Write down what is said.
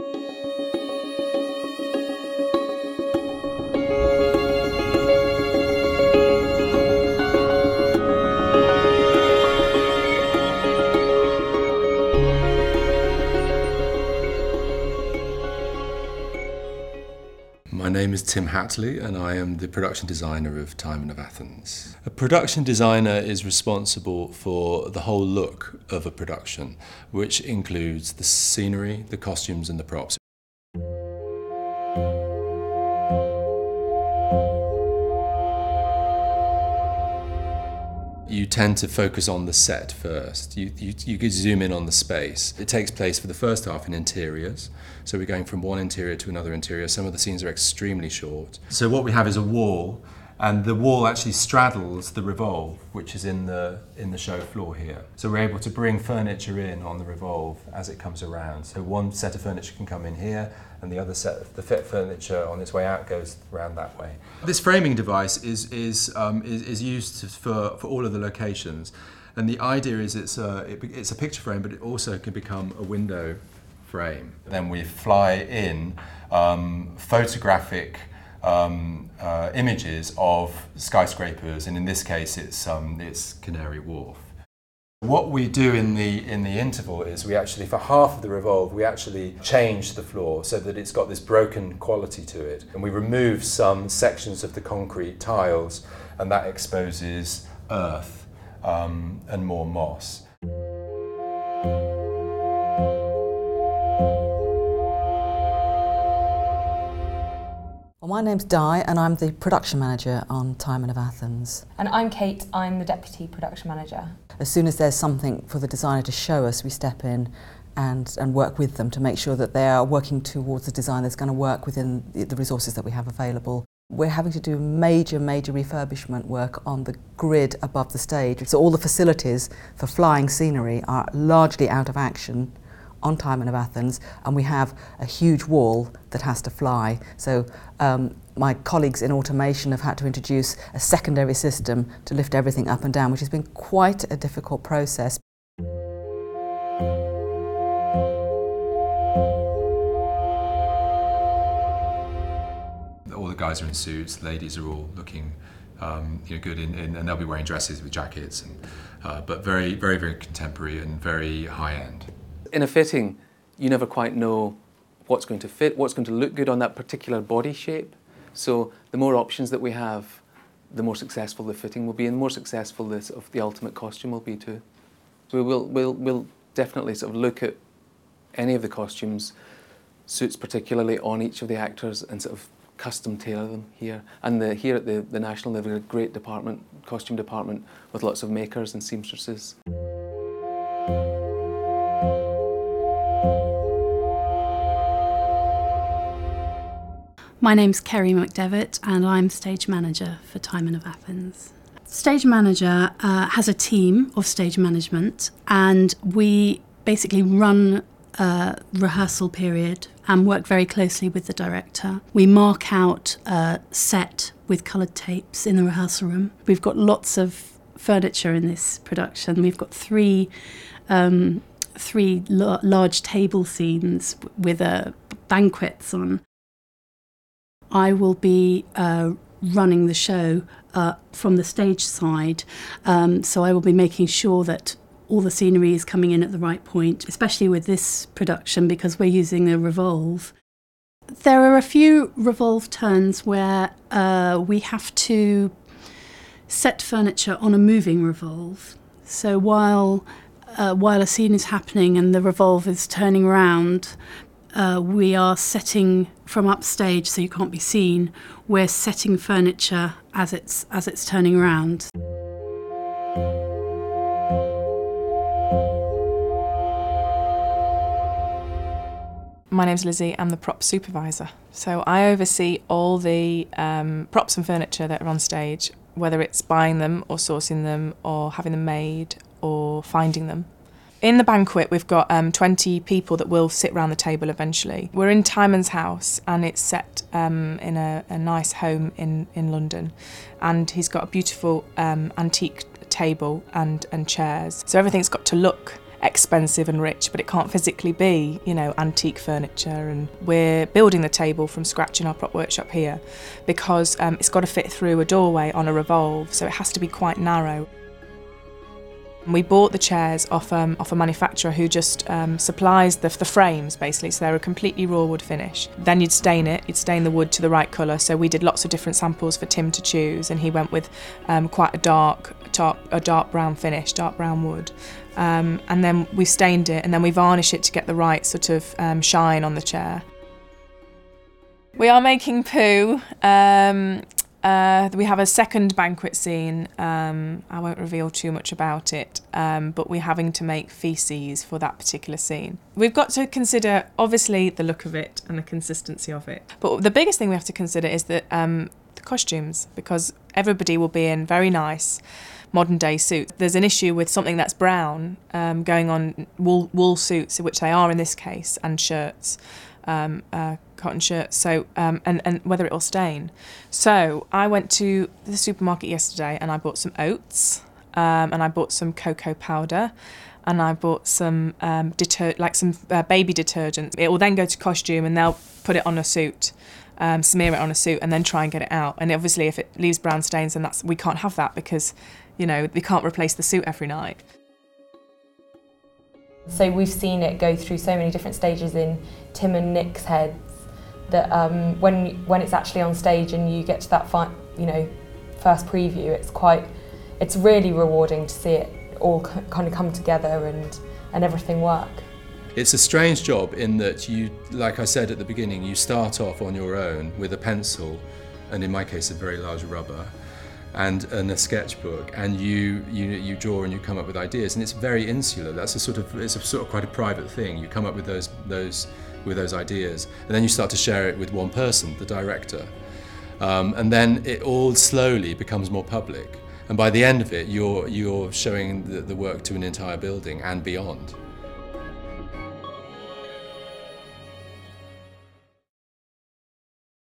My name is Tim Hatley and I am the production designer of Timon of Athens. A production designer is responsible for the whole look of a production, which includes the scenery, the costumes and the props. You tend to focus on the set first. You, you, you zoom in on the space. It takes place for the first half in interiors. So we're going from one interior to another interior. Some of the scenes are extremely short. So what we have is a wall, and the wall actually straddles the revolve, which is in the in the show floor here. So we're able to bring furniture in on the revolve as it comes around. So one set of furniture can come in here, and the other set of the fit furniture on its way out goes around that way. This framing device is is um, is, is used for for all of the locations. And the idea is it's a, it, it's a picture frame, but it also can become a window frame. Then we fly in um, photographic um, uh, images of skyscrapers, and in this case, it's um, it's Canary Wharf. What we do in the in the interval is we actually, for half of the revolve, we actually change the floor so that it's got this broken quality to it, and we remove some sections of the concrete tiles, and that exposes earth um, and more moss. Well, my name's Di, and I'm the production manager on Timon of Athens. And I'm Kate, I'm the deputy production manager. As soon as there's something for the designer to show us, we step in and, and work with them to make sure that they are working towards a design that's going to work within the, the resources that we have available. We're having to do major, major refurbishment work on the grid above the stage. So all the facilities for flying scenery are largely out of action on Timon of Athens, and we have a huge wall that has to fly. So um, my colleagues in automation have had to introduce a secondary system to lift everything up and down, which has been quite a difficult process. All the guys are in suits, ladies are all looking um, you know, good, in, in, and they'll be wearing dresses with jackets, and, uh, but very, very, very contemporary and very high end. In a fitting, you never quite know what's going to fit, what's going to look good on that particular body shape. So the more options that we have, the more successful the fitting will be, and the more successful the, sort of the ultimate costume will be too. So we'll, we'll, we'll definitely sort of look at any of the costumes, suits particularly on each of the actors, and sort of custom tailor them here. And the, here at the, the National, they've got a great department, costume department, with lots of makers and seamstresses. My name's Kerry McDevitt and I'm stage manager for Timon of Athens. Stage manager uh, has a team of stage management and we basically run a rehearsal period and work very closely with the director. We mark out a set with coloured tapes in the rehearsal room. We've got lots of furniture in this production. We've got three um, three large table scenes with uh, banquets on. I will be uh, running the show uh, from the stage side, um, so I will be making sure that all the scenery is coming in at the right point, especially with this production because we're using a revolve. There are a few revolve turns where uh, we have to set furniture on a moving revolve. So while uh, while a scene is happening and the revolve is turning around, uh, we are setting from upstage, so you can't be seen. We're setting furniture as it's as it's turning around. My name's Lizzie. I'm the prop supervisor. So I oversee all the um, props and furniture that are on stage, whether it's buying them or sourcing them or having them made or finding them. In the banquet, we've got um, 20 people that will sit around the table eventually. We're in Timon's house and it's set um, in a, a, nice home in, in London. And he's got a beautiful um, antique table and, and chairs. So everything's got to look expensive and rich, but it can't physically be, you know, antique furniture. And we're building the table from scratch in our prop workshop here because um, it's got to fit through a doorway on a revolve, so it has to be quite narrow. We bought the chairs off, um, off a manufacturer who just um, supplies the, the frames basically, so they're a completely raw wood finish. Then you'd stain it, you'd stain the wood to the right colour. So we did lots of different samples for Tim to choose, and he went with um, quite a dark, top, a dark brown finish, dark brown wood. Um, and then we stained it, and then we varnish it to get the right sort of um, shine on the chair. We are making poo. Um, uh, we have a second banquet scene. Um, I won't reveal too much about it, um, but we're having to make feces for that particular scene. We've got to consider, obviously, the look of it and the consistency of it. But the biggest thing we have to consider is that um, the costumes, because everybody will be in very nice modern day suits. There's an issue with something that's brown um, going on wool, wool suits, which they are in this case, and shirts. Um, uh, cotton shirts so um, and, and whether it'll stain so I went to the supermarket yesterday and I bought some oats um, and I bought some cocoa powder and I bought some um, deter- like some uh, baby detergent it will then go to costume and they'll put it on a suit um, smear it on a suit and then try and get it out and obviously if it leaves brown stains then that's we can't have that because you know we can't replace the suit every night So we've seen it go through so many different stages in Tim and Nick's heads that um, when when it's actually on stage and you get to that fi- you know first preview, it's quite it's really rewarding to see it all k- kind of come together and and everything work. It's a strange job in that you, like I said at the beginning, you start off on your own with a pencil, and in my case, a very large rubber, and, and a sketchbook, and you, you you draw and you come up with ideas, and it's very insular. That's a sort of it's a sort of quite a private thing. You come up with those those with those ideas, and then you start to share it with one person, the director, um, and then it all slowly becomes more public. And by the end of it, you're you're showing the, the work to an entire building and beyond.